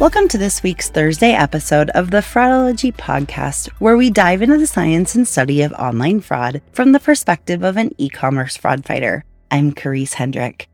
Welcome to this week's Thursday episode of the Fraudology podcast, where we dive into the science and study of online fraud from the perspective of an e commerce fraud fighter. I'm Karisse Hendrick.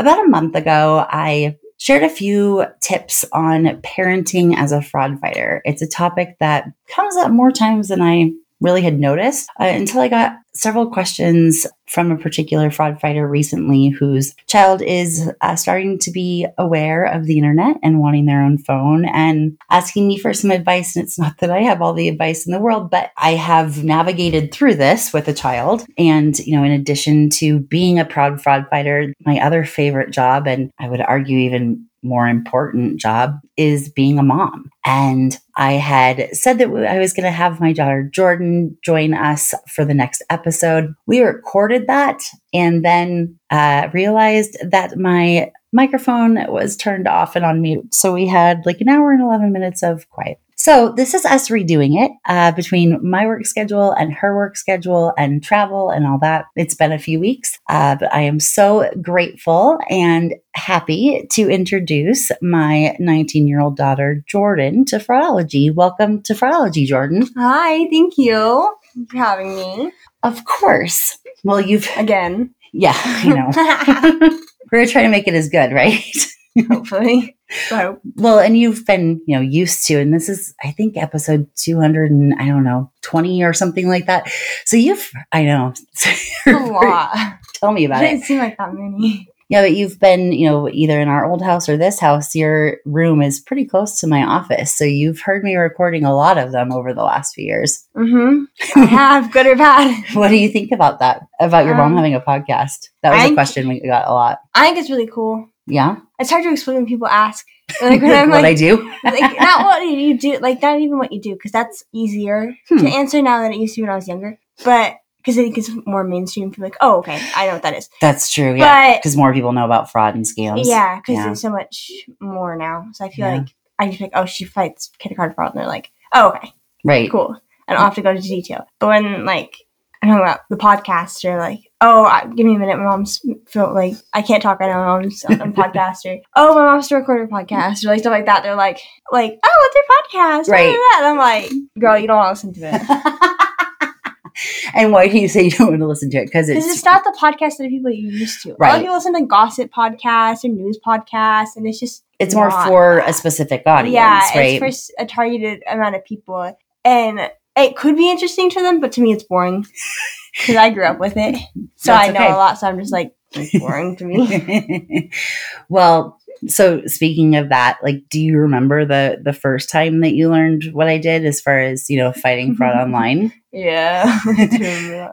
About a month ago, I shared a few tips on parenting as a fraud fighter. It's a topic that comes up more times than I really had noticed uh, until I got several questions from a particular fraud fighter recently whose child is uh, starting to be aware of the internet and wanting their own phone and asking me for some advice. And it's not that I have all the advice in the world, but I have navigated through this with a child. And, you know, in addition to being a proud fraud fighter, my other favorite job, and I would argue even more important job is being a mom. And I had said that I was going to have my daughter Jordyn join us for the next episode. We recorded that and then uh, realized that my microphone was turned off and on mute. So we had like an hour and 11 minutes of quiet. So this is us redoing it uh, between my work schedule and her work schedule and travel and all that. It's been a few weeks, uh, but I am so grateful and happy to introduce my 19 year old daughter, Jordyn, to Fraudology. Welcome to Fraudology, Jordyn. Hi, thank you for having me. Of course. Well, you've again. Yeah, you know. We're gonna to make it as good, right? Hopefully. So well, and you've been, you know, used to, and this is, I think, episode 200 and I don't know, 20 or something like that. So you've, I know. a lot. Tell me about it. It didn't seem like that many. Yeah, but you've been, you know, either in our old house or this house, your room is pretty close to my office. So you've heard me recording a lot of them over the last few years. Mm-hmm. I have, good or bad. what do you think about that? About your um, mom having a podcast? That was I a question we got a lot. I think it's really cool. Yeah. It's hard to explain when people ask. Like when I'm what like, I do. like not what you do, like not even what you do, because that's easier hmm. to answer now than it used to when I was younger. But because I think it's more mainstream. People like, oh, okay, I know what that is. That's true. Yeah, because more people know about fraud and scams. Yeah, because yeah. there's so much more now. So I feel yeah. like I just like, oh, she fights credit card fraud, and they're like, oh, okay, right, cool. And I don't have to go into detail. But when like I'm talking about the podcast, or like, oh, I, give me a minute. My mom's feel like I can't talk right now. My mom's on a podcast, or oh, my mom's to record a podcast, or like stuff like that. They're like, like, oh, what's your podcast? Right. And I'm like, girl, you don't want to listen to it. and why do you say you don't want to listen to it? Because it's, it's not the podcast that people are used to. Right. A lot of people listen to gossip podcasts or news podcasts, and it's just it's more for a specific audience. Yeah, right? it's for a targeted amount of people, and it could be interesting to them, but to me, it's boring because I grew up with it, so That's I know okay. a lot. So I'm just like it's boring to me. well, so speaking of that, like, do you remember the the first time that you learned what I did as far as you know fighting fraud online? Yeah.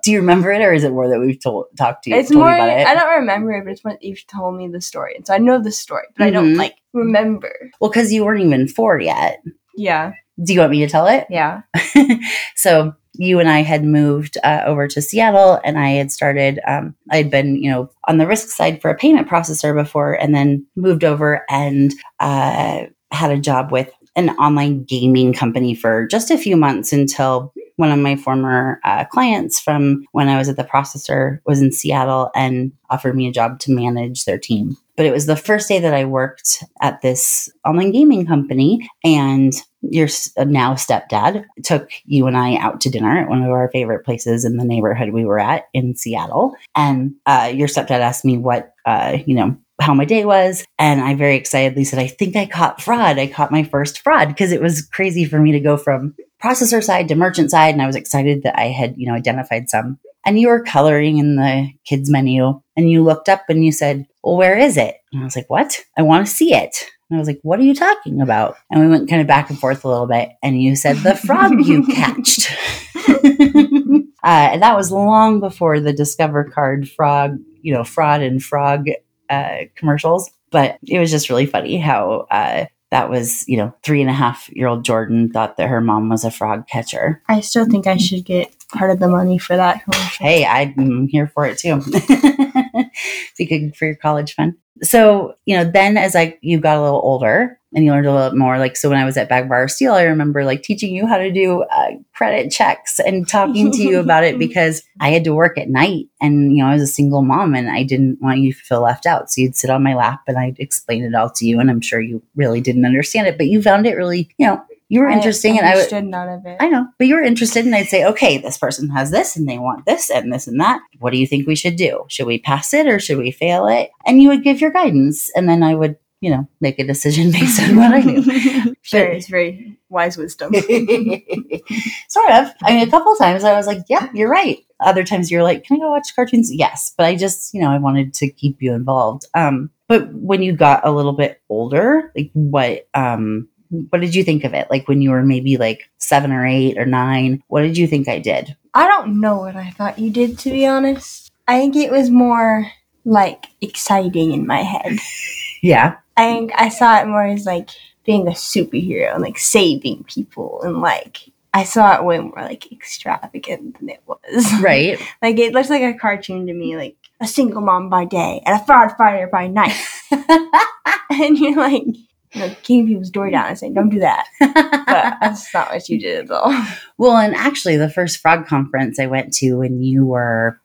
do you remember it, or is it more that we've told talked to you? It's more. You it? I don't remember it, but it's more that you've told me the story, and so I know the story, but mm-hmm. I don't mm-hmm. like remember. Well, because you weren't even four yet. Yeah. Do you want me to tell it? Yeah. so you and I had moved uh, over to Seattle, and I had started. Um, I had been, you know, on the risk side for a payment processor before, and then moved over and uh, had a job with an online gaming company for just a few months until one of my former uh, clients from when I was at the processor was in Seattle and offered me a job to manage their team. But it was the first day that I worked at this online gaming company, and your uh, now stepdad took you and I out to dinner at one of our favorite places in the neighborhood we were at in Seattle. And uh, your stepdad asked me what, uh, you know, how my day was. And I very excitedly said, I think I caught fraud. I caught my first fraud because it was crazy for me to go from processor side to merchant side. And I was excited that I had, you know, identified some. And you were coloring in the kids menu and you looked up and you said, Well, where is it? And I was like, What? I want to see it. And I was like, What are you talking about? And we went kind of back and forth a little bit. And you said, The frog you catched. uh, and that was long before the Discover Card frog, you know, fraud and frog uh, commercials. But it was just really funny how uh, that was, you know, three and a half year old Jordyn thought that her mom was a frog catcher. I still think I should get part of the money for that commercial. Hey, I'm here for it too. Be good for your college fund. So, you know, then as I you got a little older and you learned a little more, like so when I was at Bag Borrow or Steal, I remember like teaching you how to do uh, credit checks and talking to you about it because I had to work at night and you know I was a single mom and I didn't want you to feel left out. So you'd sit on my lap and I'd explain it all to you, and I'm sure you really didn't understand it, but you found it really, you know, you were I interesting, and I understood none of it. I know, but you were interested, and I'd say, okay, this person has this, and they want this, and this, and that. What do you think we should do? Should we pass it or should we fail it? And you would give your guidance, and then I would, you know, make a decision based on what I knew. sure, it's very wise wisdom. sort of. I mean, a couple times I was like, yeah, you're right. Other times you're like, can I go watch cartoons? Yes. But I just, you know, I wanted to keep you involved. Um, but when you got a little bit older, like what, um, what did you think of it? Like when you were maybe like seven or eight or nine, what did you think I did? I don't know what I thought you did, to be honest. I think it was more like exciting in my head. Yeah. I think I saw it more as like being a superhero and like saving people and like I saw it way more like extravagant than it was. Right. like it looks like a cartoon to me, like a single mom by day and a firefighter by night. and you're like, know, kicking people's door down and saying, "Don't do that." But that's not what you did at all. Well, and actually, the first frog conference I went to when you were,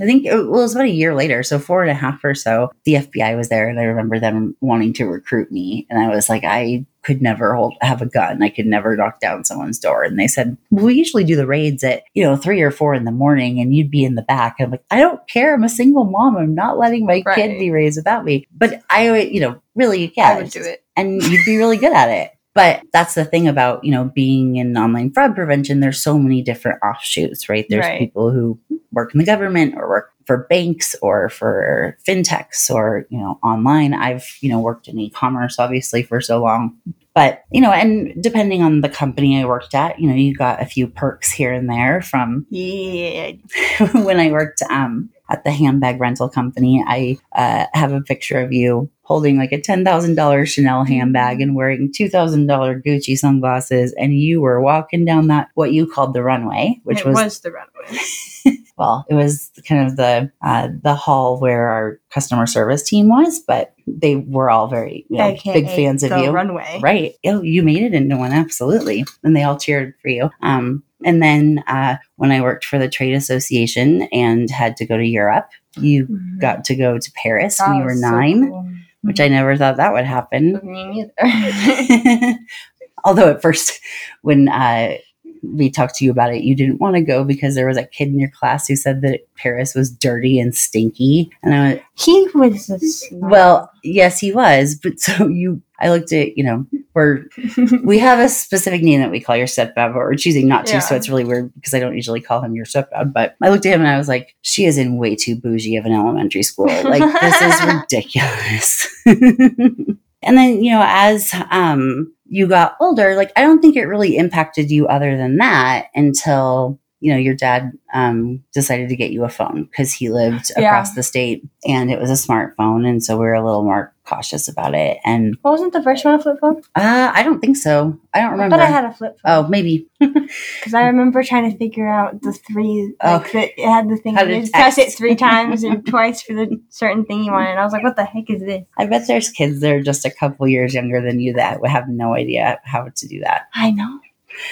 I think it, well, it was about a year later, so four and a half or so. The FBI was there, and I remember them wanting to recruit me, and I was like, I could never hold have a gun. I could never knock down someone's door. And they said, well, we usually do the raids at you know three or four in the morning, and you'd be in the back. And I'm like, I don't care. I'm a single mom. I'm not letting my kid be raised without me. But I, you know, really, yeah, I would do it. And you'd be really good at it. But that's the thing about, you know, being in online fraud prevention. There's so many different offshoots, right? There's Right. people who work in the government or work for banks or for fintechs or, you know, online. I've, you know, worked in e-commerce obviously for so long. But, you know, and depending on the company I worked at, you know, you got a few perks here and there from Yeah. when I worked um, at the handbag rental company, I uh, have a picture of you holding like a ten thousand dollars Chanel handbag and wearing two thousand dollar Gucci sunglasses, and you were walking down that what you called the runway, which it was, was the runway. well, it was kind of the uh, the hall where our customer service team was, but they were all very you know, big fans of you. Runway. Right. Oh, you made it into one, absolutely. And they all cheered for you. Um, and then uh, when I worked for the trade association and had to go to Europe, you Mhm. got to go to Paris That when you were was so nine, cool. which I never thought that would happen. Me neither. Although at first, when uh, we talked to you about it, you didn't want to go because there was a kid in your class who said that Paris was dirty and stinky. And I went, he was a snob. well, yes, he was. But so you, I looked at, you know, we're we have a specific name that we call your stepdad, but we're choosing not to. So it's really weird because I don't usually call him your stepdad. But I looked at him and I was like, she is in way too bougie of an elementary school. Like this is ridiculous. and then, you know, as um you got older, like I don't think it really impacted you other than that until you know your dad um, decided to get you a phone because he lived Yeah. across the state and it was a smartphone and so we were a little more cautious about it and What wasn't the first one a flip phone? uh, I don't think so. I don't remember. But I had a flip phone. oh, maybe. because I remember trying to figure out the three. Oh. Like the, it had the thing. How You press it three times and twice for the certain thing you wanted. And I was like, "What the heck is this?" I bet there's kids that are just a couple years younger than you that would have no idea how to do that. I know.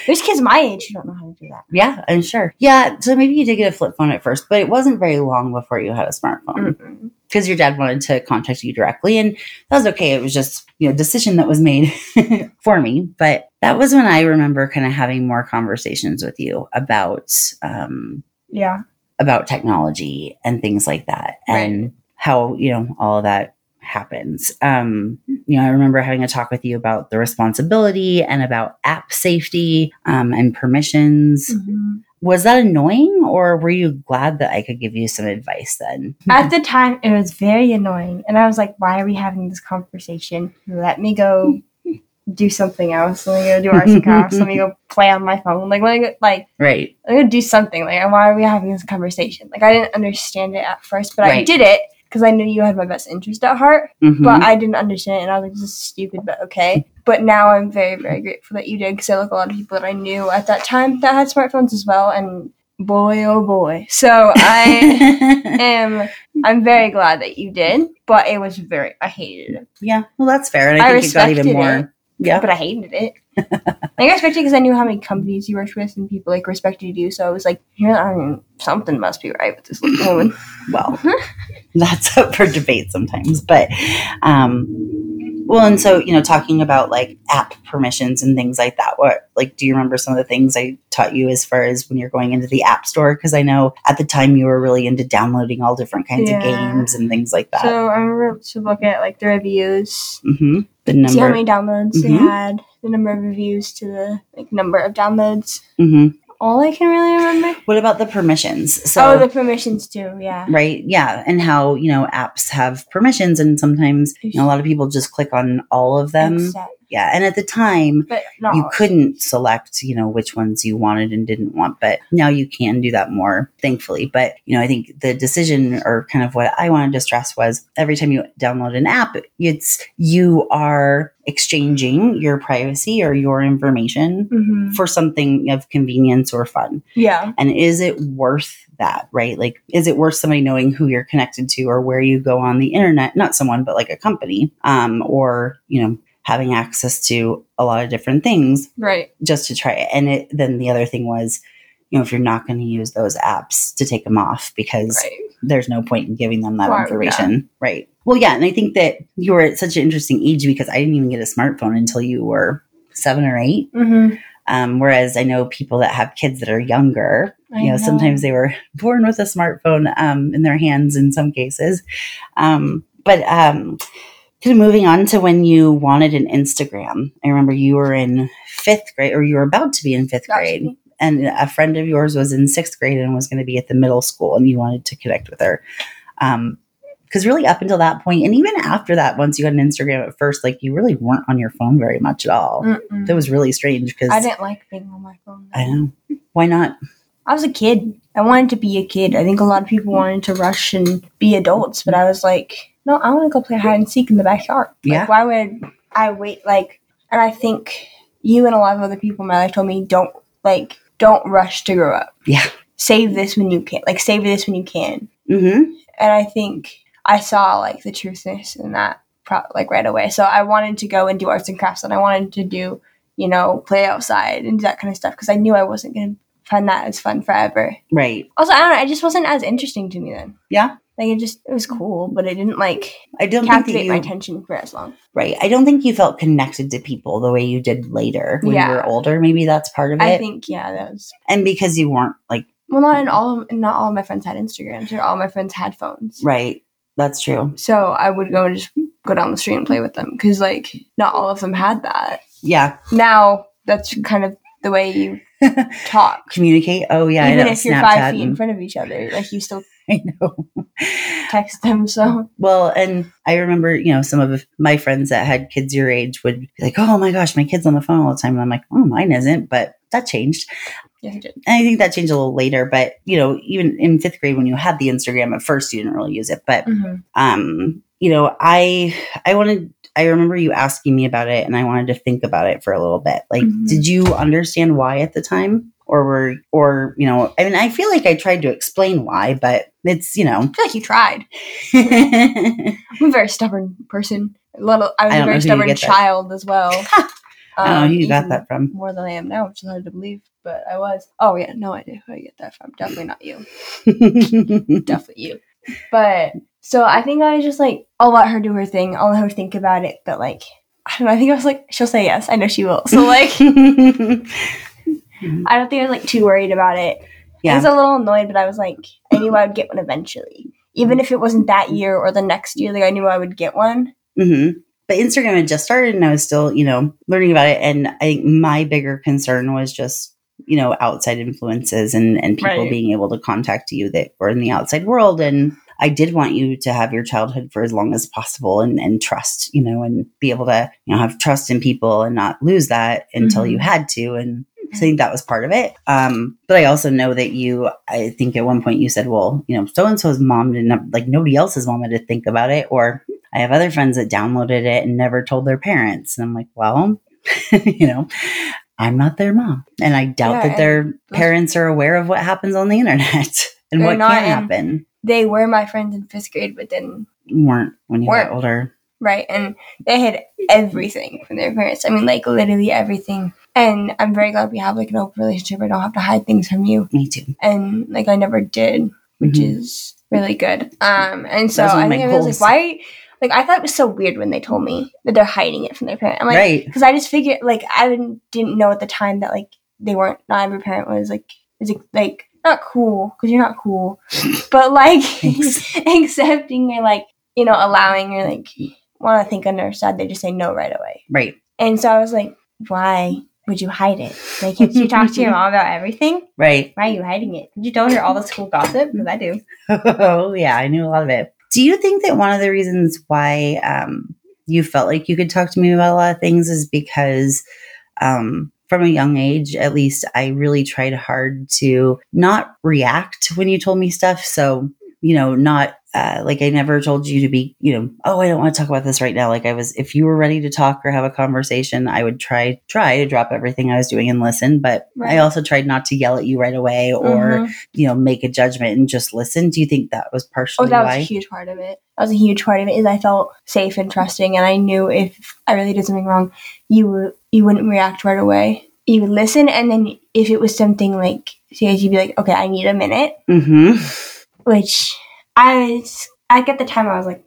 There's kids my age who don't know how to do that. Yeah, I'm sure. Yeah, so maybe you did get a flip phone at first, but it wasn't very long before you had a smartphone Mm-mm. Because your dad wanted to contact you directly, and that was okay. It was just you know decision that was made for me, but that was when I remember kind of having more conversations with you about um, Yeah. about technology and things like that and how you know all of that happens um you know i remember having a talk with you about the responsibility and about app safety um, and permissions Mhm. Was that annoying or were you glad that i could give you some advice then At the time, it was very annoying, and I was like, "Why are we having this conversation? Let me go." Do something else. Let me go do arts and crafts. Let me go play on my phone. Like, let me go, like right I'm gonna do something. Like, why are we having this conversation? Like, I didn't understand it at first, but I did it. because I knew you had my best interest at heart, Mhm. but I didn't understand it, and I was like, "This is stupid," but okay. But now I'm very, very grateful that you did, because I like a lot of people that I knew at that time that had smartphones as well, and boy, oh boy. So I am, I'm very glad that you did, but it was very, I hated it, yeah, well, that's fair. And I, I think it got even more. it. Yeah. but I hated it. like I respected it because I knew how many companies you worked with, and people like respected you. So I was like, yeah, I mean, something must be right with this little woman. well that's up for debate sometimes but um well and so you know talking about like app permissions and things like that what like do you remember some of the things i taught you as far as when you're going into the app store? Because i know at the time you were really into downloading all different kinds of games and things like that. So I remember to look at like the reviews, hmm the see how number. many downloads they Mhm. had, the number of reviews to the like number of downloads. hmm All I can really remember. what about the permissions so oh, the permissions too. Yeah. right yeah and how you know apps have permissions and sometimes you know a lot of people just click on all of them Accept. Yeah and at the time no. you couldn't select you know which ones you wanted and didn't want but now you can do that more thankfully but you know i think the decision or kind of what i wanted to stress was every time you download an app it's you are exchanging your privacy or your information Mhm. for something of convenience or fun Yeah. and is it worth that right like is it worth somebody knowing who you're connected to or where you go on the internet not someone but like a company um or you know having access to a lot of different things Right. just to try it. And it, then the other thing was, you know, if you're not going to use those apps to take them off because Right. there's no point in giving them that Why- information. Right. Well, yeah. And I think that you were at such an interesting age because I didn't even get a smartphone until you were seven or eight. Mm-hmm. Um, whereas I know people that have kids that are younger, you know, sometimes they were born with a smartphone um, in their hands in some cases. Um, but moving on to when you wanted an Instagram, I remember you were in fifth grade or you were about to be in fifth grade. And a friend of yours was in sixth grade and was going to be at the middle school, and you wanted to connect with her. Um, because really, up until that point, and even after that, once you got an Instagram at first, like you really weren't on your phone very much at all. Mm-mm. That was really strange because I didn't like being on my phone. I know. Why not? I was a kid. I wanted to be a kid. I think a lot of people wanted to rush and be adults, but I was like, no, I want to go play hide and seek in the backyard. Like, Yeah. why would I wait? Like, and I think you and a lot of other people in my life told me, don't like, don't rush to grow up. Yeah. Save this when you can. Like, save this when you can. Mm-hmm. And I think I saw like the truthness in that, pro- like right away. So I wanted to go and do arts and crafts, and I wanted to do, you know, play outside and do that kind of stuff because I knew I wasn't gonna find that as fun forever. Right. Also, I don't know. It just wasn't as interesting to me then. Yeah. Like it just it was cool, but it didn't like I don't captivate you my attention for as long. right. I don't think you felt connected to people the way you did later when Yeah. you were older. Maybe that's part of it. I think yeah, that was and because you weren't like well. Not in all. Of, not all of my friends had Instagrams, or all my friends had phones. right. That's true. So I would go and just go down the street and play with them because like not all of them had that. Yeah. Now that's kind of the way you talk. Communicate. Oh yeah. I Even know. if you're Snapchat five feet in front of each other, like you still I know. text them. So Well, and I remember, you know, some of my friends that had kids your age would be like, "Oh my gosh, my kid's on the phone all the time," and I'm like, "Oh, mine isn't," but that changed. yeah. And I think that changed a little later. But you know, even in fifth grade when you had the Instagram at first, you didn't really use it. But Mhm. um, you know, I I wanted. I remember you asking me about it, and I wanted to think about it for a little bit. Like, Mhm. did you understand why at the time, or were, or you know, I mean, I feel like I tried to explain why, but it's you know, I feel like you tried. I I'm a very stubborn person. A little, I was I a very stubborn get that- child as well. don't know who you got that from. More than I am now, which is hard to believe, but I was. Oh yeah, no idea who I get that from. Definitely not you. Definitely you. But so I think I was just like, I'll let her do her thing. I'll let her think about it. But like, I don't know. I think I was like, she'll say yes. I know she will. So like, I don't think I was like too worried about it. Yeah. I was a little annoyed, but I was like, I knew I would get one eventually. Even if it wasn't that year or the next year, like I knew I would get one. hmm But Instagram had just started, and I was still, you know, learning about it. And I think my bigger concern was just, you know, outside influences and and people Right. being able to contact you that were in the outside world. And I did want you to have your childhood for as long as possible and and trust, you know, and be able to, you know, have trust in people and not lose that until Mhm. you had to. And I think that was part of it. Um, but I also know that you, I think at one point you said, well, you know, so and so's mom didn't, like nobody else's mom had to think about it. Or I have other friends that downloaded it and never told their parents. And I'm like, well, you know, I'm not their mom. And I doubt Yeah, that their parents are aware of what happens on the internet and what can and- happen. They were my friends in fifth grade, but then Weren't when you Weren't. got older. right, and they had everything from their parents. I mean, like literally everything. And I'm very glad we have like an open relationship. I don't have to hide things from you, Me too. and like I never did, which Mhm. is really good. Um, and so That was one I think I was goals. like, why? Like I thought it was so weird when they told me that they're hiding it from their parent. I'm like, right. because I just figured like I didn't didn't know at the time that like they weren't not every parent was like is it like not cool because you're not cool, but like accepting or like you know allowing or like want to think on their side they just say no right away. Right. And so I was like, why would you hide it? Like, you talk to your mom about everything? Right. Why are you hiding it? Did you tell her all the school gossip? Because I do. oh yeah, I knew a lot of it. Do you think that one of the reasons why um, you felt like you could talk to me about a lot of things is because um, from a young age, at least, I really tried hard to not react when you told me stuff. So you know, not uh, like I never told you to be, you know, oh, I don't want to talk about this right now. Like I was, if you were ready to talk or have a conversation, I would try try to drop everything I was doing and listen. But Right. I also tried not to yell at you right away or Mhm. you know, make a judgment and just listen. Do you think that was partially? Oh, partially that was why? a huge part of it. That was a huge part of it. Is I felt safe and trusting, and I knew if I really did something wrong, you would you wouldn't react right away. You would listen, and then if it was something like, say, you'd be like, "Okay, I need a minute," mm-hmm. which I was. Like at the time, I was like,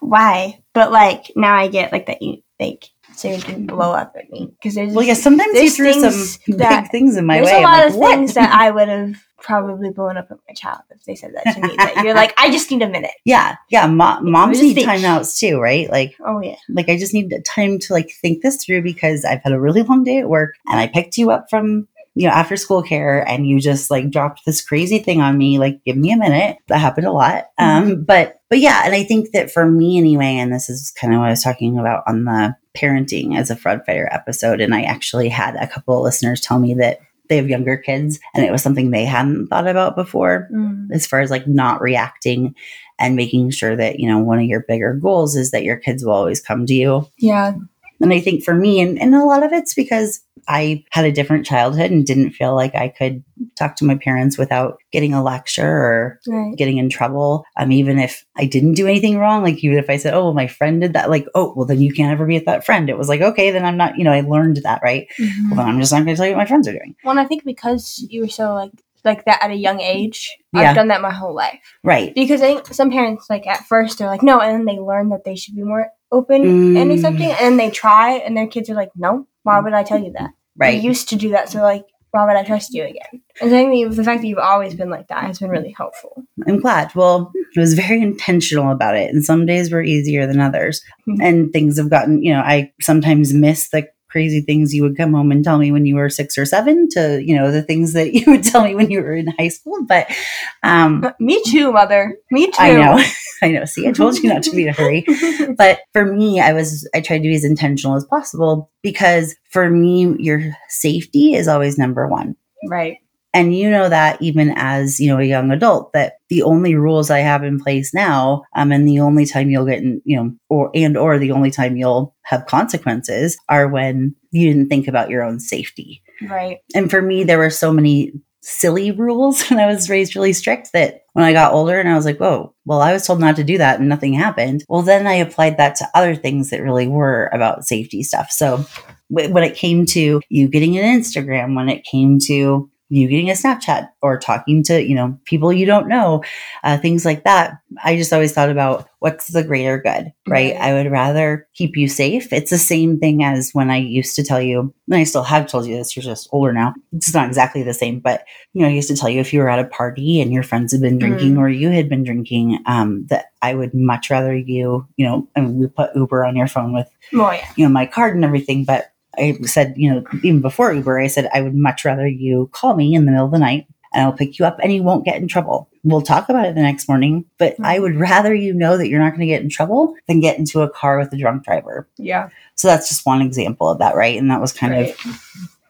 "Why?" But like now, I get like that you like so you didn't blow up at me because there's Well, yeah, sometimes you there's threw some things big things in my there's way. a lot I'm of what? things that I would have probably blown up at my child if they said that to me. That you're like, I just need a minute. yeah, yeah. Mo- moms need think- timeouts too, right? Like, Oh yeah. like I just need time to like think this through because I've had a really long day at work and I picked you up from you know after school care and you just like dropped this crazy thing on me. Like, give me a minute. That happened a lot. Um, but but yeah, and I think that for me anyway, and this is kind of what I was talking about on the parenting as a fraud fighter episode, and I actually had a couple of listeners tell me that they have younger kids and it was something they hadn't thought about before Mm. as far as like not reacting and making sure that you know one of your bigger goals is that your kids will always come to you Yeah. And i think for me and, and a lot of it's because i had a different childhood and didn't feel like i could talk to my parents without getting a lecture or Right. getting in trouble um even if i didn't do anything wrong like even if i said oh my friend did that like oh well then you can't ever be with that friend it was like okay then i'm not you know i learned that right Mhm. well then i'm just not going to tell you what my friends are doing Well, and I think because you were so like like that at a young age, Yeah. I've done that my whole life. right Because I think some parents like at first they're like no, and then they learn that they should be more open and Mm. accepting, and they try, and their kids are like, no, why would I tell you that? right You used to do that, so like, why would I trust you again? And I think the fact that you've always been like that has been really helpful. I'm glad. Well, it was very intentional about it. And some days were easier than others. Mhm. And things have gotten, you know, I sometimes miss the crazy things you would come home and tell me when you were six or seven to, you know, the things that you would tell me when you were in high school. But um, Me too, mother. Me too. I know, I know. See, I told you not to be in a hurry. But for me, I was, I tried to be as intentional as possible because for me, your safety is always number one. right. And you know that even as, you know, a young adult, that the only rules I have in place now, um, and the only time you'll get in, you know, or, and, or the only time you'll have consequences are when you didn't think about your own safety. Right. And for me, there were so many silly rules when I was raised really strict that when I got older and I was like, whoa, well, I was told not to do that and nothing happened. Well, then I applied that to other things that really were about safety stuff. So when it came to you getting an Instagram, when it came to you getting a Snapchat or talking to, you know, people you don't know, uh, things like that. I just always thought about what's the greater good, right? Right. I would rather keep you safe. It's the same thing as when I used to tell you, and I still have told you this, you're just older now. It's not exactly the same, but you know, I used to tell you if you were at a party and your friends had been drinking Mhm. or you had been drinking, um, that I would much rather you, you know, I mean, we put Uber on your phone with Oh yeah. you know, my card and everything. But I said, you know, even before Uber, I said, I would much rather you call me in the middle of the night and I'll pick you up and you won't get in trouble. We'll talk about it the next morning, but I mm-hmm. would rather you know that you're not going to get in trouble than get into a car with a drunk driver. Yeah. So that's just one example of that, right? And that was kind Right. of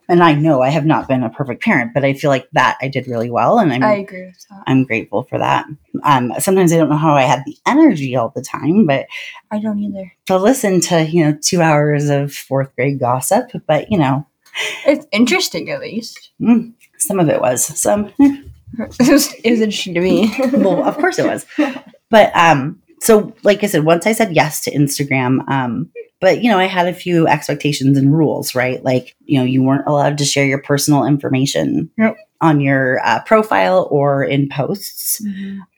and I know I have not been a perfect parent, but I feel like that I did really well, and I'm I agree with that. I'm grateful for that. Um, sometimes I don't know how I had the energy all the time, but I don't either. to listen to you know two hours of fourth grade gossip, but you know It's interesting, at least. some of it was some. eh, it, was, it was interesting to me. well, of course it was. But um, so like I said, once I said yes to Instagram, um, but you know, I had a few expectations and rules, right? Like, you know, you weren't allowed to share your personal information Yep. On your uh, profile or in posts.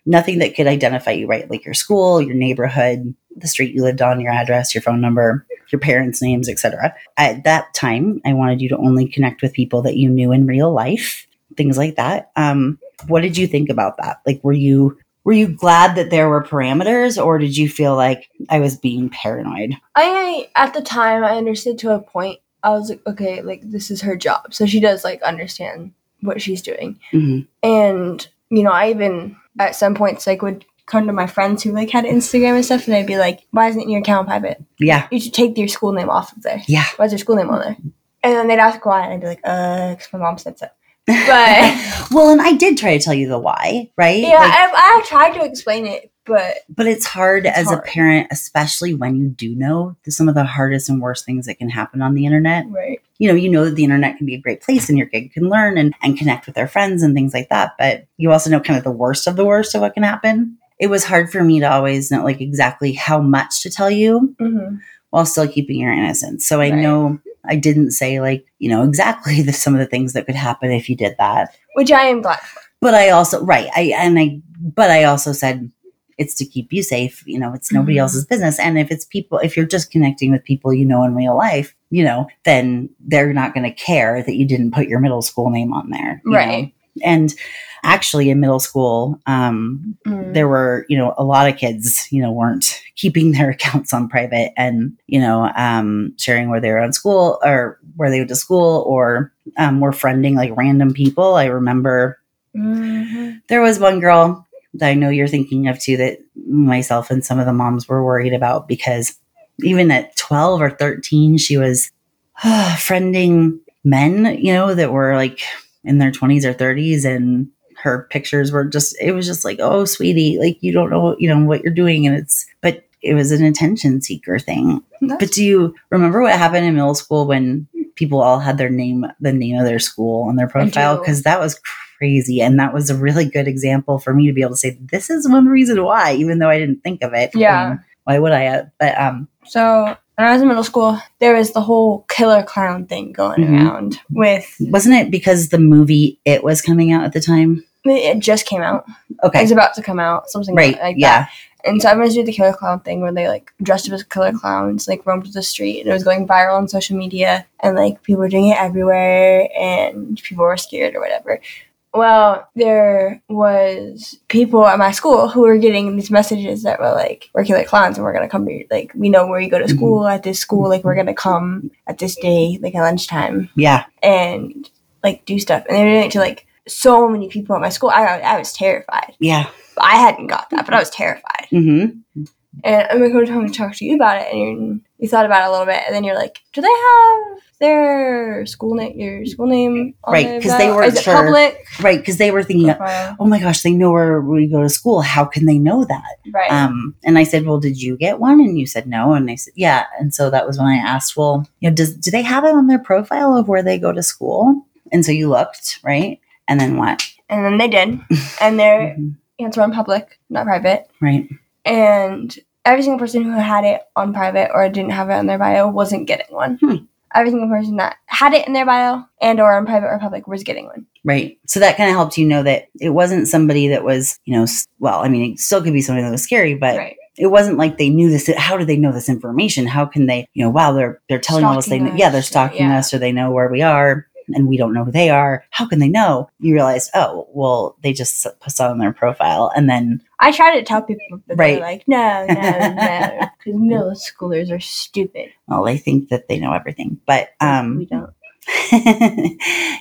Nothing that could identify you, right? Like your school, your neighborhood, the street you lived on, your address, your phone number, your parents' names, etc. At that time, I wanted you to only connect with people that you knew in real life, things like that. Um, what did you think about that? Like, were you were you glad that there were parameters, or did you feel like I was being paranoid? I at the time I understood to a point. I was like, okay, like this is her job, so she does like understand what she's doing. Mhm. And you know, I even at some points like would come to my friends who like had Instagram and stuff, and I'd be like, "Why isn't your account private? Yeah, You should take your school name off of there. yeah, Why's your school name on there?" And then they'd ask why, and I'd be like, "Uh, because my mom said so." But well, and I did try to tell you the why, right? yeah, Like, I, I tried to explain it, but but it's hard It's as a parent, especially when you do know the, some of the hardest and worst things that can happen on the internet. right, You know, you know that the internet can be a great place and your kid can learn and, and connect with their friends and things like that. But you also know kind of the worst of the worst of what can happen. It was hard for me to always know like exactly how much to tell you hmm while still keeping your innocence. So I Right. know I didn't say like, you know, exactly the, some of the things that could happen if you did that. which I am glad. For. But I also, right. I, and I, but I also said it's to keep you safe. You know, it's nobody Mhm. else's business. And if it's people, if you're just connecting with people you know in real life, you know, then they're not going to care that you didn't put your middle school name on there. you know? Right. And actually in middle school, um, Mm. there were you know a lot of kids you know weren't keeping their accounts on private and you know um, sharing where they were on school or where they went to school or um, were friending like random people i remember Mhm. there was one girl that i know you're thinking of too that myself and some of the moms were worried about because even at 12 or 13 she was uh, friending men you know that were like in their 20s or 30s and her pictures were just it was just like oh sweetie like you don't know you know what you're doing and it's but it was an attention seeker thing. That's- but do you remember what happened in middle school when people all had their name the name of their school on their profile? Because that was crazy and that was a really good example for me to be able to say this is one reason why even though i didn't think of it Yeah. mean, why would i but um So when I was in middle school, there was the whole killer clown thing going Mhm. around with wasn't it because the movie it was coming out at the time it just came out. It okay was about to come out, something right like that. yeah And so everyone's doing the killer clown thing where they like dressed up as killer clowns, like roamed the street, and it was going viral on social media, and like people were doing it everywhere, and people were scared or whatever. Well, there was people at my school who were getting these messages that were like, "We're killer clowns, and we're gonna come here. Like, we know where you go to school at this school. Like, we're gonna come at this day, like at lunchtime, yeah and like do stuff." And they were doing it to like so many people at my school. I I was terrified. yeah I hadn't got that, but I was terrified. hmm And I'm going to come and talk to you about it, and you thought about it a little bit, and then you're like, do they have their school name, your school name, on Right, their 'cause they it sure. public? right because they were thinking oh my gosh they know where we go to school how can they know that Right. Um, and I said, "Well, did you get one?" And you said no. And I said, "Yeah." And so that was when I asked, "Well, you know, does do they have it on their profile of where they go to school?" And so you looked, right? And then what? and then they did, and their Mhm. answer on public, not private, Right. and every single person who had it on private or didn't have it on their bio wasn't getting one. Hmm. Every single person that had it in their bio and or on private or public was getting one. Right. So that kind of helped you know that it wasn't somebody that was, you know, well, I mean, it still could be somebody that was scary, but right. it wasn't like they knew this. How do they know this information? How can they, you know, wow, they're they're telling all us they, Stalking yeah, they're stalking yeah. us, or they know where we are, and we don't know who they are. How can they know? You realize, oh, well, they just put on their profile, and then I try to tell people, but Right. they're like, no, no, no, because middle schoolers are stupid. well, they think that they know everything. But we um, don't.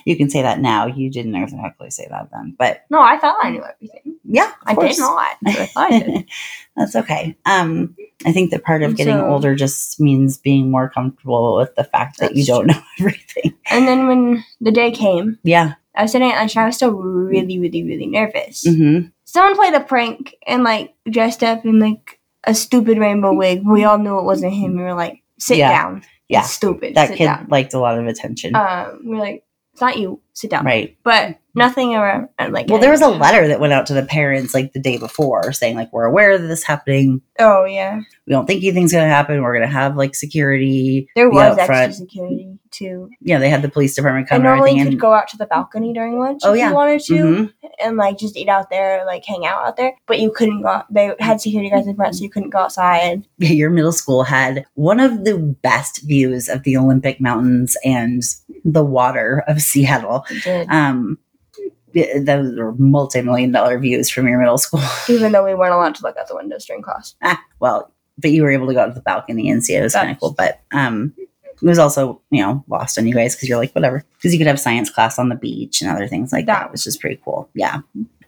you can say that now. You didn't exactly say that then, but No, I thought I knew everything. yeah, of I course. did not. I thought I did. That's okay. Um, I think that part of And getting so- older just means being more comfortable with the fact that you don't know everything. And then when the day came, Yeah. I was sitting at lunch and I was still really, really, really nervous. hmm Someone played a prank and like dressed up in like a stupid rainbow wig. We all knew it wasn't him. We were like, sit Yeah. down. Yeah. It's stupid. That sit kid down. liked a lot of attention. Um, we are like, it's not you. Sit down. right. But nothing around like. Well, there was a letter that went out to the parents like the day before saying like we're aware of this happening. Oh yeah, We don't think anything's going to happen. We're going to have like security. there was extra security too. Yeah, they had the police department come And and normally you could And go out to the balcony during lunch Oh, if yeah. you wanted to, Mhm. and like just eat out there, like hang out out there. But you couldn't go. out- They had security guards in front, so you couldn't go outside. your middle school had one of the best views of the Olympic Mountains and the water of Seattle. It did. Um, those were multi-million dollar views from your middle school. Even though we weren't allowed to look out the windows during class. Ah, well, but you were able to go out to the balcony and see it. It was kind of cool. But um, it was also, you know, lost on you guys because you're like, whatever. Because you could have science class on the beach and other things like that, That- which is pretty cool. Yeah.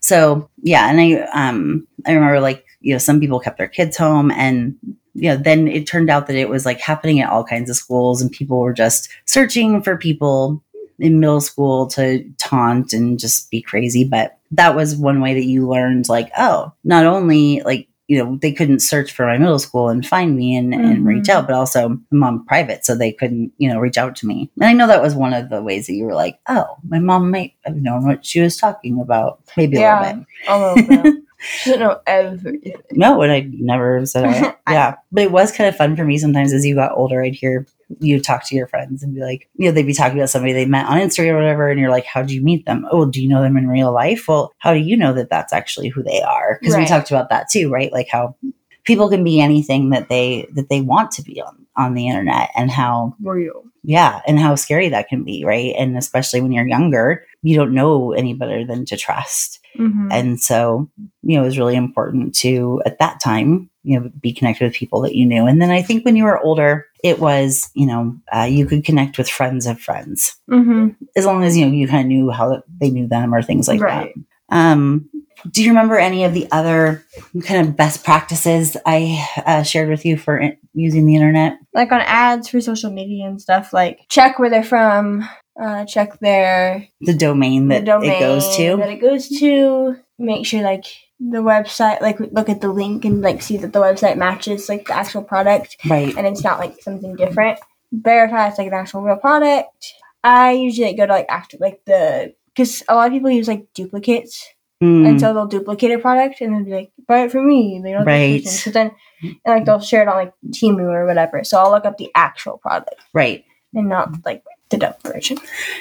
So yeah, and I um I remember like, you know, some people kept their kids home and you know, then it turned out that it was like happening at all kinds of schools and people were just searching for people in middle school to taunt and just be crazy. But that was one way that you learned like, oh, not only like, you know, they couldn't search for my middle school and find me and, and Mhm. reach out, but also I'm on private, so they couldn't, you know, reach out to me. And I know that was one of the ways that you were like, oh, my mom might have known what she was talking about. Maybe a little bit. A little bit. Didn't know everything. No, and I never said I, yeah. But it was kind of fun for me sometimes as you got older. I'd hear you talk to your friends and be like, you know, they'd be talking about somebody they met on Instagram or whatever, and you're like, how do you meet them? Oh, do you know them in real life? Well, how do you know that that's actually who they are? Because we talked about that too, right? Like how people can be anything that they that they want to be on on the internet, and how Real. yeah, and how scary that can be, right? And especially when you're younger, you don't know any better than to trust. Mm-hmm. And so, you know, it was really important to, at that time, you know, be connected with people that you knew. And then I think when you were older, it was, you know, uh, you could connect with friends of friends mm-hmm. as long as, you know, you kind of knew how they knew them or things like Right. that. Um, do you remember any of the other kind of best practices I uh, shared with you for in- using the internet? Like on ads for social media and stuff, like check where they're from, uh, check their The domain the that domain it goes to? that it goes to. Make sure like the website, like look at the link and like see that the website matches like the actual product right. and it's not like something different. Verify it's like an actual real product. I usually like, go to like after like the because a lot of people use like duplicates Mm, and so they'll duplicate a product and then be like buy it from me. They don't Right. So then and like they'll share it on like Temu or whatever. So I'll look up the actual product right. and not like the dump version.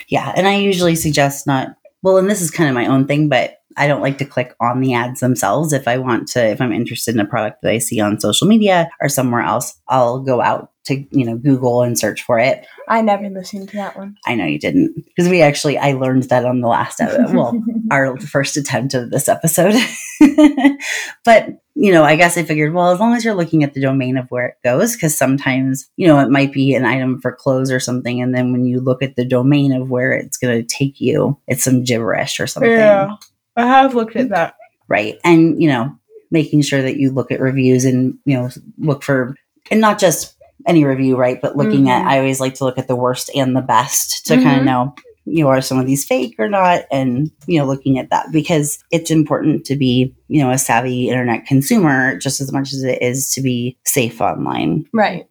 Yeah, and I usually suggest not. Well, and this is kind of my own thing, but I don't like to click on the ads themselves. If I want to, if I'm interested in a product that I see on social media or somewhere else, I'll go out to you know Google and search for it. I never listened to that one. I know you didn't because we actually I learned that on the last episode. Well, our first attempt of this episode. but, you know, I guess I figured, well, as long as you're looking at the domain of where it goes, because sometimes, you know, it might be an item for clothes or something. And then when you look at the domain of where it's going to take you, it's some gibberish or something. I have looked at that. Right. And, you know, making sure that you look at reviews and, you know, look for, and not just any review, right? But looking at, Mhm. I always like to look at the worst and the best to kind Mhm. of know, you know, are some of these fake or not? And, you know, looking at that because it's important to be, you know, a savvy internet consumer just as much as it is to be safe online. Right.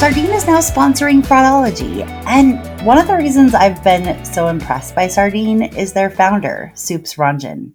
Sardine is now sponsoring Fraudology. And one of the reasons I've been so impressed by Sardine is their founder, Soups Ranjan.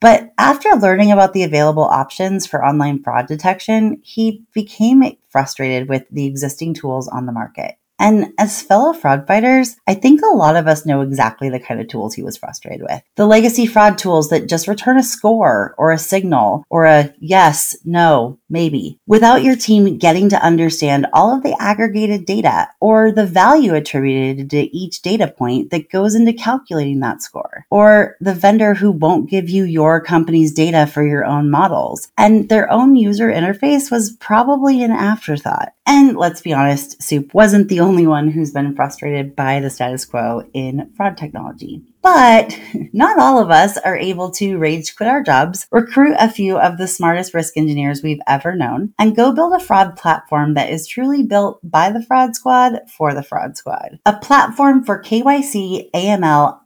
But after learning about the available options for online fraud detection, he became frustrated with the existing tools on the market. And as fellow fraud fighters, I think a lot of us know exactly the kind of tools he was frustrated with. The legacy fraud tools that just return a score or a signal or a yes, no, maybe, without your team getting to understand all of the aggregated data or the value attributed to each data point that goes into calculating that score, or the vendor who won't give you your company's data for your own models. And their own user interface was probably an afterthought. And let's be honest, Soups wasn't the only one who's been frustrated by the status quo in fraud technology. But not all of us are able to rage quit our jobs, recruit a few of the smartest risk engineers we've ever known, and go build a fraud platform that is truly built by the fraud squad for the fraud squad. A platform for KYC, AML,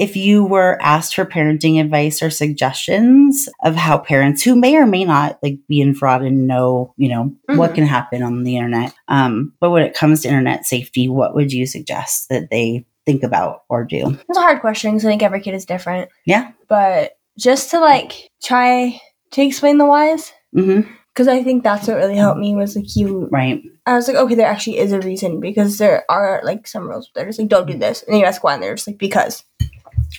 If you were asked for parenting advice or suggestions of how parents who may or may not like be in fraud and know, you know, mm-hmm. what can happen on the internet. Um, but when it comes to internet safety, what would you suggest that they think about or do? It's a hard question because I think every kid is different. Yeah. But just to like try to explain the whys. Mm-hmm because I think that's what really helped me was like you. Right. I was like, okay, there actually is a reason because there are like some rules. They're just like, don't do this, and you ask why, and they're just like, because.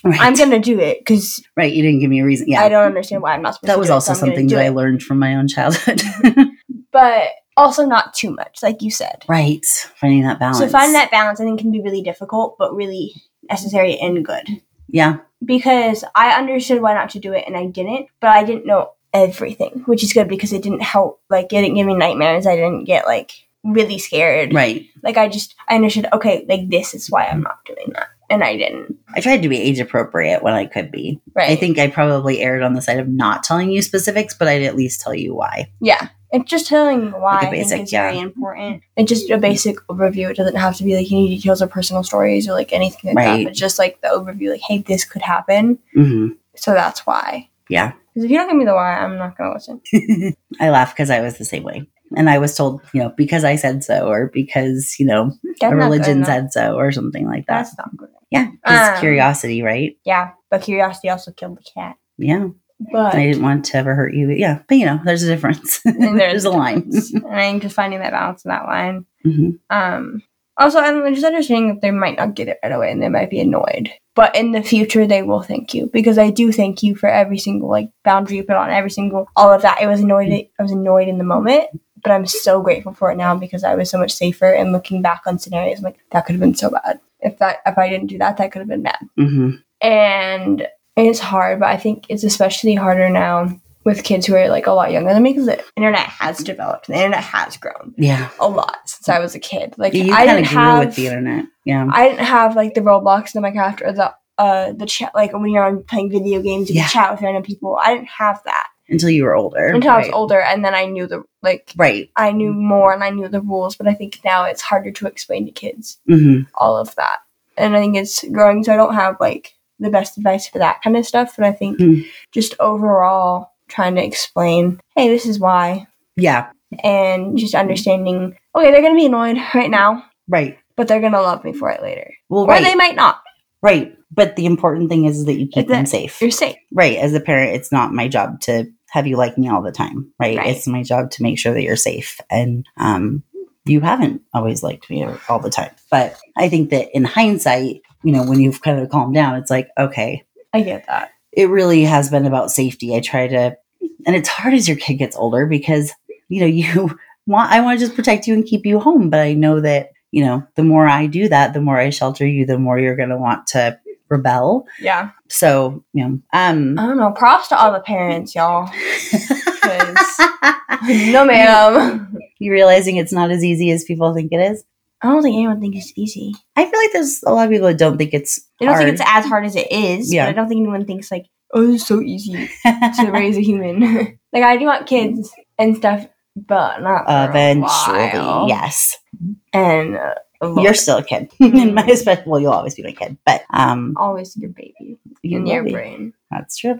Right. I'm gonna do it because right. You didn't give me a reason. Yeah, I don't understand why I'm not supposed. That was it, also so something that I learned from my own childhood. but also not too much, like you said. Right, finding that balance. So finding that balance, I think, can be really difficult, but really necessary and good. Yeah, because I understood why not to do it, and I didn't, but I didn't know everything, which is good because it didn't help. Like, it didn't give me nightmares. I didn't get like really scared. Right. Like, I just I understood. Okay, like this is why I'm not doing that and I didn't. I tried to be age appropriate when I could be. Right. I think I probably erred on the side of not telling you specifics, but I'd at least tell you why. Yeah. It's just telling why like basic, I think is yeah. very important. It's just a basic overview. It doesn't have to be like any details or personal stories or like anything like right. that. It's just like the overview, like, hey, this could happen. Mm-hmm. So that's why. Yeah. Because if you don't give me the why, I'm not going to listen. I laugh because I was the same way and I was told, you know, because I said so, or because you know That's a religion said so, or something like that. That's not good. Yeah, it's um, curiosity, right? Yeah, but curiosity also killed the cat. Yeah, but I didn't want to ever hurt you. Yeah, but you know, there's a difference. there's, there's a line, and I'm just finding that balance in that line. Mm-hmm. Um. Also, I'm just understanding that they might not get it right away, and they might be annoyed. But in the future, they will thank you because I do thank you for every single like boundary you put on, every single all of that. It was annoyed. I was annoyed in the moment, but I'm so grateful for it now because I was so much safer. And looking back on scenarios, I'm like that could have been so bad. If that if I didn't do that, that could have been bad. Mm-hmm. And it's hard, but I think it's especially harder now with kids who are like a lot younger than me because the internet has developed the internet has grown. Yeah, a lot since I was a kid. Like yeah, I didn't have with the internet. Yeah, I didn't have like the Roblox and the Minecraft or the uh the chat like when you're on playing video games you yeah. can chat with random people. I didn't have that until you were older. Until right. I was older, and then I knew the like right. I knew more and I knew the rules, but I think now it's harder to explain to kids mm-hmm. all of that, and I think it's growing. So I don't have like the best advice for that kind of stuff, but I think mm. just overall trying to explain, hey, this is why. Yeah. And just understanding, okay, they're gonna be annoyed right now, right? But they're gonna love me for it later. Well, or right. they might not. Right. But the important thing is that you keep them safe. You're safe. Right. As a parent, it's not my job to have you like me all the time, right? right. It's my job to make sure that you're safe. And um, you haven't always liked me all the time. But I think that in hindsight, you know, when you've kind of calmed down, it's like, okay. I get that. It really has been about safety. I try to, and it's hard as your kid gets older because, you know, you want, I want to just protect you and keep you home. But I know that, you know, the more I do that, the more I shelter you, the more you're going to want to rebel. Yeah. So, you know, um I don't know. Props to all the parents, y'all. no ma'am. You realizing it's not as easy as people think it is? I don't think anyone thinks it's easy. I feel like there's a lot of people that don't think it's They don't hard. think it's as hard as it is. Yeah. But I don't think anyone thinks like, oh, it's so easy to raise a human. like I do want kids and stuff but not Eventually, yes. And uh, You're still a kid. In my especially, well, you'll always be my kid, but um, always your baby you in your be. brain. That's true.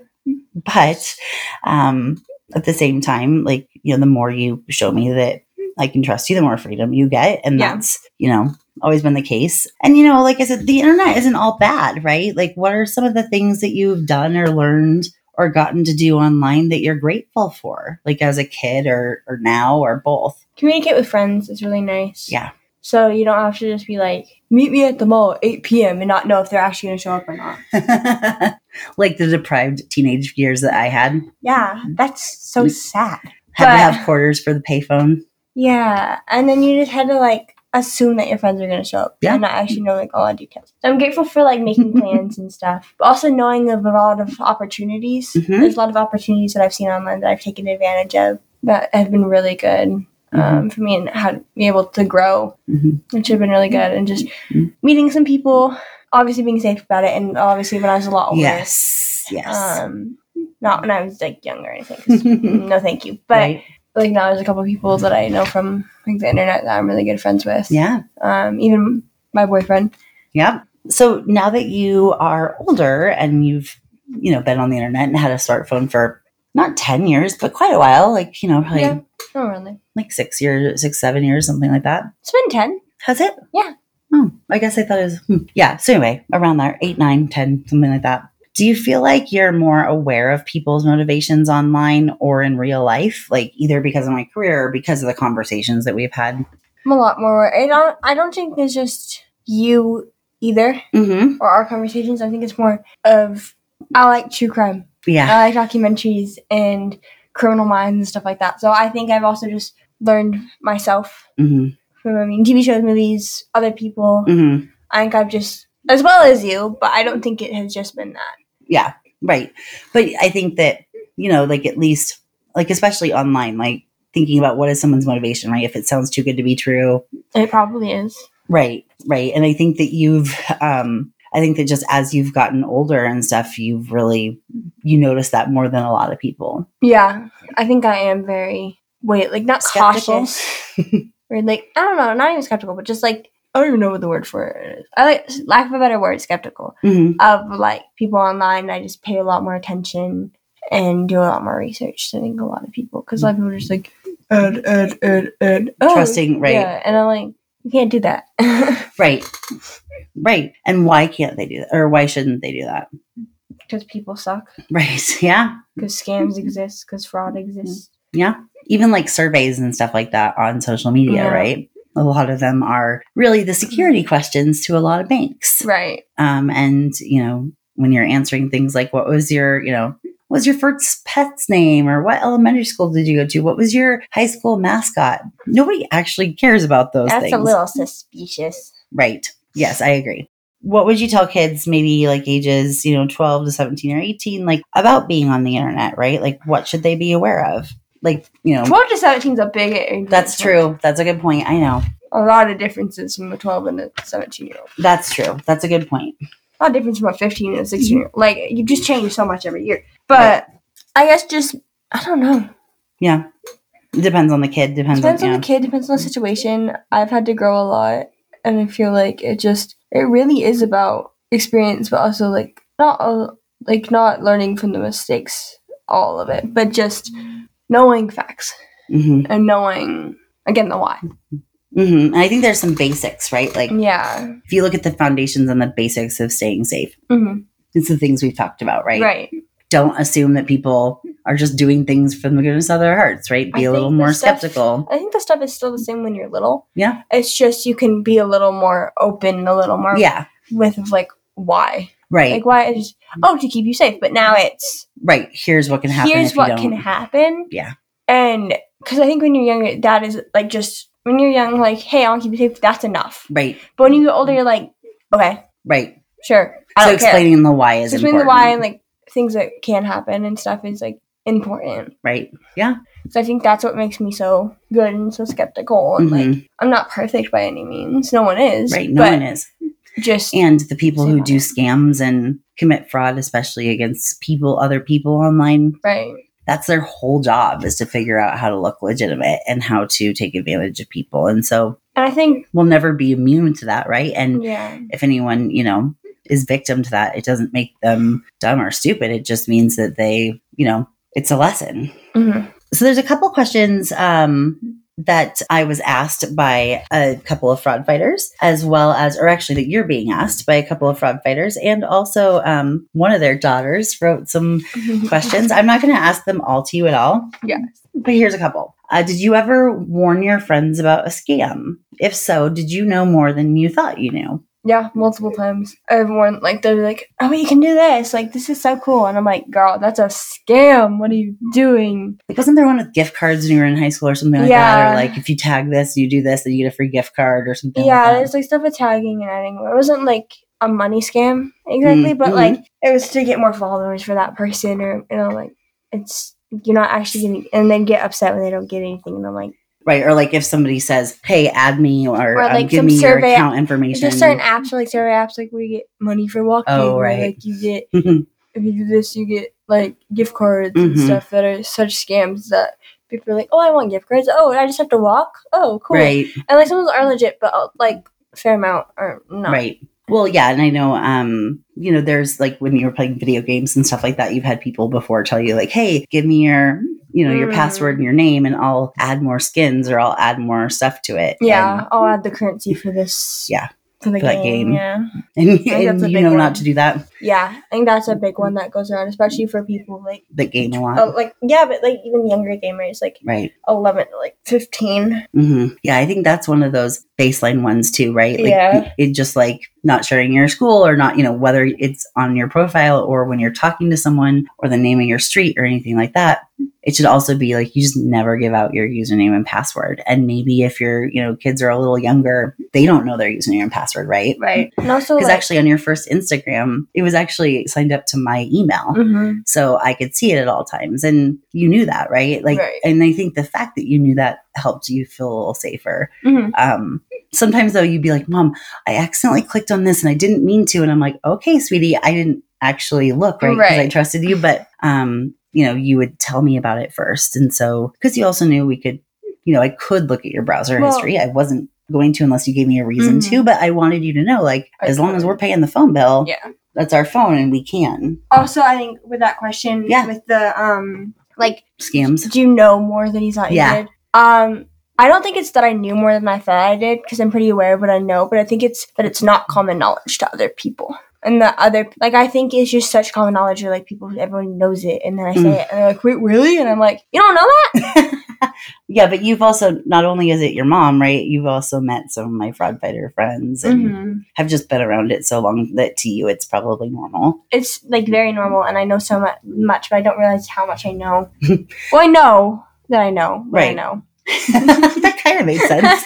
But um, at the same time, like, you know, the more you show me that I can trust you, the more freedom you get. And Yeah. that's, you know, always been the case. And, you know, like I said, the internet isn't all bad, right? Like, what are some of the things that you've done or learned or gotten to do online that you're grateful for, like as a kid or, or now or both? Communicate with friends is really nice. Yeah. So you don't have to just be like, meet me at the mall at 8 p.m. and not know if they're actually going to show up or not. like the deprived teenage years that I had. Yeah, that's so sad. Had to have quarters for the payphone. Yeah, and then you just had to like assume that your friends are gonna show up Yeah. and not actually know like all the details. So I'm grateful for like making plans and stuff, but also knowing of a lot of opportunities. Mhm. There's a lot of opportunities that I've seen online that I've taken advantage of that have been really good um, for me and how to be able to grow, Mhm. which have been really good. And just Mhm. meeting some people, obviously being safe about it, and obviously when I was a lot older. Yes. Yes. Um, not when I was like young or anything. no, thank you. But right. like now there's a couple of people that I know from like the internet that I'm really good friends with. Yeah. Um, even my boyfriend. Yep. So now that you are older and you've, you know, been on the internet and had a smartphone for not 10 years, but quite a while, like, you know, probably Yeah. Really? like six years, six, seven years, something like that. It's been ten. Has it? Yeah. Oh, I guess I thought it was, hmm. yeah. So anyway, around there, eight, nine, 10, something like that. Do you feel like you're more aware of people's motivations online or in real life? Like either because of my career or because of the conversations that we've had? I'm a lot more. I don't. I don't think there's just you either Mm-hmm. or our conversations. I think it's more of I like true crime. Yeah. I like documentaries and criminal minds and stuff like that. So I think I've also just learned myself Mm-hmm. from I mean TV shows, movies, other people. Mm-hmm. I think I've just as well as you, but I don't think it has just been that. Yeah, right. But I think that, you know, like at least, like especially online, like thinking about what is someone's motivation, right? If it sounds too good to be true. It probably is. Right, right. And I think that you've, um, I think that just as you've gotten older and stuff, you've really, you notice that more than a lot of people. Yeah, I think I am very wait, like not Skeptical? cautious or like I don't know, not even skeptical, but just like I don't even know what the word for it is. I like lack of a better word, skeptical hmm of like people online. I just pay a lot more attention and do a lot more research. than I think a lot of people because a lot of people are just like ed ed ed ed oh, Trusting, right. yeah, and I'm like you can't do that. Right, right. And why can't they do that? Or why shouldn't they do that? Because people suck. Right. Yeah. Because scams exist. Because fraud exists. Yeah. Even like surveys and stuff like that on social media, Yeah. right? A lot of them are really the security questions to a lot of banks. Right. Um, and, you know, when you're answering things like, what was your, you know, what was your first pet's name or what elementary school did you go to? What was your high school mascot? Nobody actually cares about those That's things. a little suspicious. Right. Yes, I agree. What would you tell kids, maybe like ages, you know, 12 to 17 or 18, like about being on the internet, right? Like, what should they be aware of? Like, you know, 12 to 17 is a big age. that's true. That's a good point. I know. A lot of differences from a 12 and a 17 year old. That's true. That's a good point. A lot of difference from a 15 and a 16 year old. Like, you just change so much every year. But I guess just, I don't know. Yeah. It depends on the kid. Depends, Depends on, on yeah. the kid, depends on the situation. I've had to grow a lot. And I feel like it just, it really is about experience, but also like, not, uh, like, not learning from the mistakes, all of it, but just knowing facts hmm and knowing, again, the why. hmm And I think there's some basics, right? Like, Yeah. if you look at the foundations and the basics of staying safe, hmm it's the things we've talked about, right? Right. Don't assume that people are just doing things from the goodness of their hearts, right? Be I a little more stuff- skeptical. I think the stuff is still the same when you're little. Yeah. It's just you can be a little more open, a little more Yeah. with like why, Right. like why is oh to keep you safe. But now it's right. Here's what can happen. here's what can happen. Yeah. and because I think when you're younger, that is like just when you're young, like hey, I want to keep you safe. That's enough. Right. But when you get older, you're like okay, Right. sure, I so don't care. explaining the why is Explaining the why and like things that can happen and stuff is like important. right. Yeah. So I think that's what makes me so good and so skeptical. And like Mhm. I'm not perfect by any means. No one is. Right. No one is. Just And the people who do scams and commit fraud, especially against people, other people online, right. that's their whole job is to figure out how to look legitimate and how to take advantage of people. And so And I think, we'll never be immune to that, right? And yeah, if anyone, you know, is victim to that, it doesn't make them dumb or stupid. It just means that they, you know, it's a lesson. Mhm. So there's a couple questions um, that I was asked by a couple of fraud fighters, as well as, or actually that you're being asked by a couple of fraud fighters, and also um, one of their daughters wrote some questions. I'm not going to ask them all to you at all. Yes. But here's a couple. Uh, did you ever warn your friends about a scam? If so, did you know more than you thought you knew? Yeah, multiple times. Everyone like they're like, "Oh, you can do this! Like this is so cool!" And I'm like, "Girl, that's a scam. What are you doing?" Like, wasn't there one with gift cards when you were in high school or something like that? Or like, if you tag this, you do this, then you get a free gift card or something yeah, like there's like stuff with tagging and adding. It wasn't like a money scam exactly, Mm, but mhm. like it was to get more followers for that person, or you know, like it's you're not actually getting, and then get upset when they don't get anything, and I'm like, Right. Or like if somebody says, hey, add me or, Or, um, like, give some me survey- your account information. there's certain apps like survey apps like where you get money for walking, Oh, or right. like you get Mhm. if you do this, you get like gift cards and Mhm. stuff that are such scams that people are like, oh, I want gift cards. Oh, I just have to walk. Oh, cool. Right. And like some of those are legit, but uh, like fair amount are not. Right. Well, yeah, and I know, um, you know, there's like when you were playing video games and stuff like that, you've had people before tell you like, "Hey, give me your, you know, your Mm. password and your name, and I'll add more skins or I'll add more stuff to it." Yeah, and, I'll add the currency for this. Yeah, For the for that game. game. Yeah. and, and you know one. not to do that. Yeah. I think that's a big one that goes around, especially for people like, That game a lot, oh, like, yeah, but like even younger gamers, like right? 11 to like 15. hmm Yeah, I think that's one of those baseline ones too, right? Like, Yeah. It just like not sharing your school or not, you know, whether it's on your profile or when you're talking to someone or the name of your street or anything like that. It should also be like you just never give out your username and password. And maybe if your, you know, kids are a little younger, they don't know their username and password, right? Right. And also, Because like, actually on your first Instagram, it was actually signed up to my email. Mhm. So I could see it at all times. And you knew that, right? Like, Right. and I think the fact that you knew that helped you feel a little safer. Mhm. Um, sometimes though, you'd be like, Mom, I accidentally clicked on this and I didn't mean to. And I'm like, okay, sweetie, I didn't actually look, right? Because I trusted you. But, um, you know, you would tell me about it first. And so, because you also knew we could, you know, I could look at your browser Well- history. I wasn't going to unless you gave me a reason Mhm. to, but I wanted you to know, like, I as long as we're paying the phone bill, Yeah. that's our phone and we can. Also, I think with that question, Yeah. with the, um, like, Scams. do you know more than you thought Yeah. you did? Um, I don't think it's that I knew more than I thought I did because I'm pretty aware of what I know, but I think it's that it's not common knowledge to other people. And the other, like, I think it's just such common knowledge, like, people, everyone knows it, and then I say Mm. it, and they're like, wait, really? And I'm like, you don't know that? yeah, but you've also not only is it your mom, right? You've also met some of my fraud fighter friends and Mhm. have just been around it so long that to you it's probably normal. It's, like, very normal, and I know so mu- much, but I don't realize how much I know. well, I know that I know, right. I know. that kind of makes sense.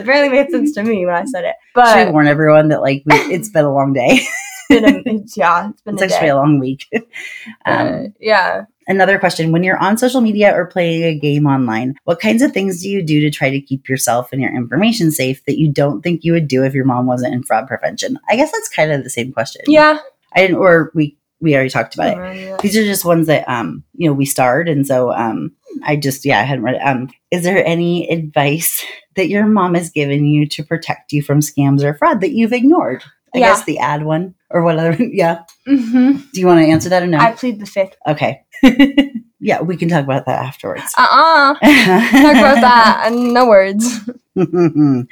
It barely made sense to me when I said it. Should I warn everyone that like we, it's been a long day? it's, been a, yeah, it's been it's a actually day. a long week. Uh, Um, yeah. another question: When you're on social media or playing a game online, what kinds of things do you do to try to keep yourself and your information safe that you don't think you would do if your mom wasn't in fraud prevention? I guess that's kind of the same question. Yeah. I didn't, or we we already talked about it. These are just ones that um you know we starred, and so um I just yeah I hadn't read it. Um, is there any advice that your mom has given you to protect you from scams or fraud that you've ignored? I Yeah. guess the ad one or what other? Yeah. hmm Do you want to answer that or no? I plead the fifth. okay. yeah, we can talk about that afterwards. Uh uh Talk about that and no words.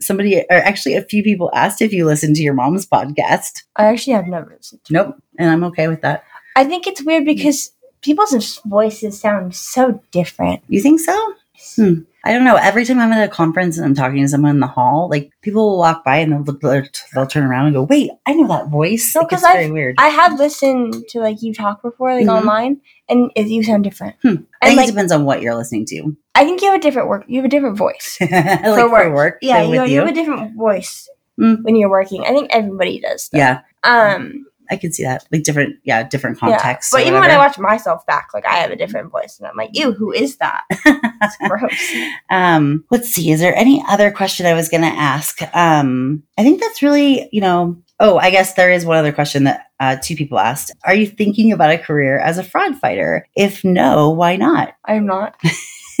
Somebody, or actually, a few people asked if you listened to your mom's podcast. I actually have never listened. to Nope, and I'm okay with that. I think it's weird because people's voices sound so different. You think so? Hmm. I don't know. Every time I'm at a conference and I'm talking to someone in the hall, like people will walk by and they'll they'll, they'll turn around and go, "Wait, I know that voice." No, like, 'cause it's very weird. I have listened to like you talk before, like Mhm. online, and it, you sound different. Hmm. I think like, it depends on what you're listening to. I think you have a different work. You have a different voice. like For work. Yeah, so you, with you you. have a different voice Mm. when you're working. I think everybody does. Though. yeah, Um. I can see that. Like different, yeah, different Yeah. But even when I watch myself back, like I have a different voice, and I'm like, "Ew, who is that?" It's gross. um, let's see. Is there any other question I was going to ask? Um, I think that's really, you know, Oh, I guess there is one other question that uh, two people asked. Are you thinking about a career as a fraud fighter? If no, why not? I'm not.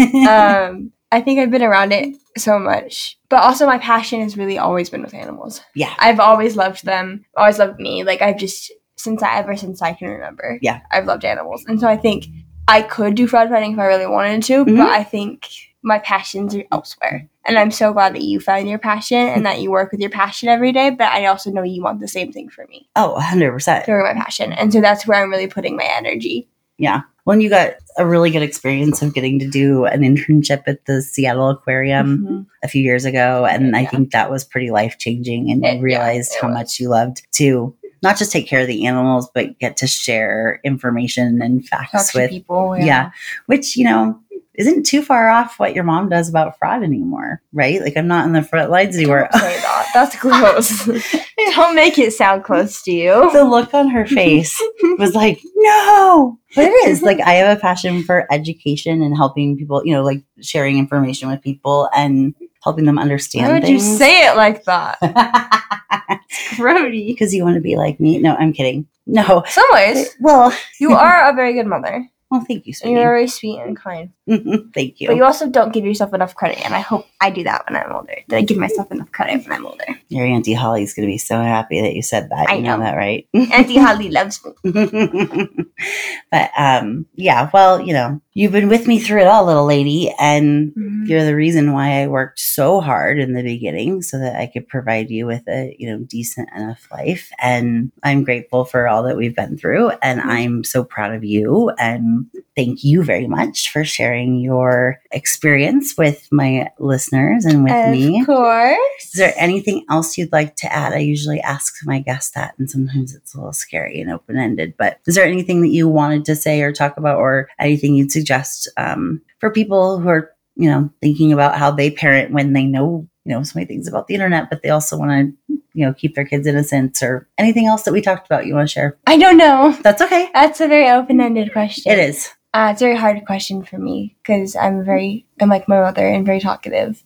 um, I think I've been around it so much, but also my passion has really always been with animals. yeah. I've always loved them, always loved me. Like I've just since I ever since I can remember. Yeah. I've loved animals, and so I think I could do fraud fighting if I really wanted to, Mhm. but I think my passions are elsewhere. And I'm so glad that you found your passion and that you work with your passion every day. But I also know you want the same thing for me, Oh, 100%. for my passion, and so that's where I'm really putting my energy. Yeah. Well, and you got a really good experience of getting to do an internship at the Seattle Aquarium Mhm. a few years ago. And I think that was pretty life changing. And It- you realized it how was. much you loved to not just take care of the animals, but get to share information and facts with, people. yeah. which, you know, isn't too far off what your mom does about fraud anymore, right? Like I'm not in the front lines anymore. That. That's close. Don't make it sound close to you. the look on her face was like, no. But it is like I have a passion for education and helping people, you know, like sharing information with people and helping them understand Why would you say it like that? Brody. because you want to be like me. No, I'm kidding. No. Some ways, Well, you are a very good mother. Well, thank you, sweetie. you're very sweet and kind. Mm-hmm. thank you. But you also don't give yourself enough credit, and I hope I do that when I'm older. That I give myself enough credit when I'm older. Your Auntie Holly's going to be so happy that you said that. I you know, know. that, right? Auntie Holly loves me. but um, yeah, well, you know, you've been with me through it all, little lady, and mm-hmm. you're the reason why I worked so hard in the beginning so that I could provide you with a, you know, decent enough life. And I'm grateful for all that we've been through. And mm-hmm. I'm so proud of you. And thank you very much for sharing your experience with my listeners and with Of me. Of course. Is there anything else you'd like to add? I usually ask my guests that, and sometimes it's a little scary and open ended. But is there anything that you wanted to say or talk about, or anything you'd suggest um, for people who are, you know, thinking about how they parent when they know, you know, so many things about the internet, but they also want to, you know, keep their kids innocent, or anything else that we talked about you want to share? I don't know. That's okay. That's a very open-ended question. It is. Uh, it's a very hard question for me because I'm very, I'm like my mother and very talkative,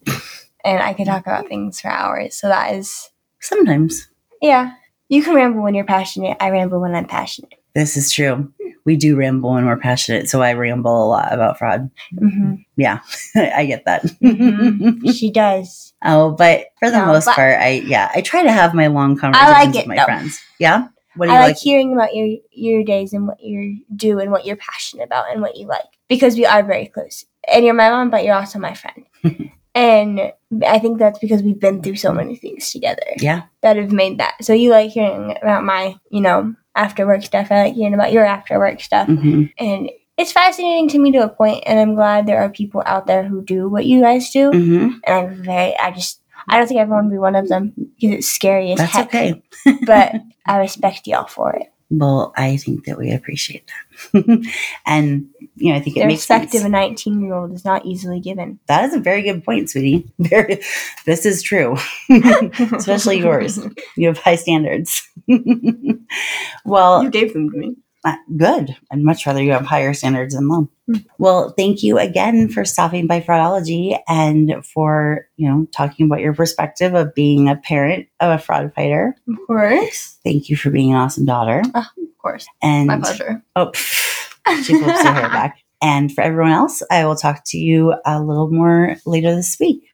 and I can talk about things for hours. So that is, Sometimes yeah. You can ramble when you're passionate. I ramble when I'm passionate. this is true. We do ramble when we're passionate, so I ramble a lot about fraud. hmm Yeah, I get that. Mhm. she does. Oh, but for the No, most part, I yeah, I try to have my long conversations like it, with my though. friends. Yeah, I you like, like? hearing about your your days and what you do and what you're passionate about and what you like because we are very close. And you're my mom, but you're also my friend. and I think that's because we've been through so many things together yeah, that have made that. So you like hearing about my, you know, after work stuff. I like hearing about your after work stuff. hmm And it's fascinating to me to a point, and I'm glad there are people out there who do what you guys do. hmm And I'm very, I just, I don't think I want to be one of them because it's scary as That's heck. okay. but I respect y'all for it. Well, I think that we appreciate that, and you know, I think it The makes respect of a 19 year old is not easily given. that is a very good point, sweetie. Very, this is true, especially yours. You have high standards. well, you gave them to me. Uh, good. I'd much rather you have higher standards than low. Hmm. Well, thank you again for stopping by Fraudology and for, you know, talking about your perspective of being a parent of a fraud fighter. Of course. Thank you for being an awesome daughter. Of course. And My pleasure. Oh, she flips her hair back. And for everyone else, I will talk to you a little more later this week.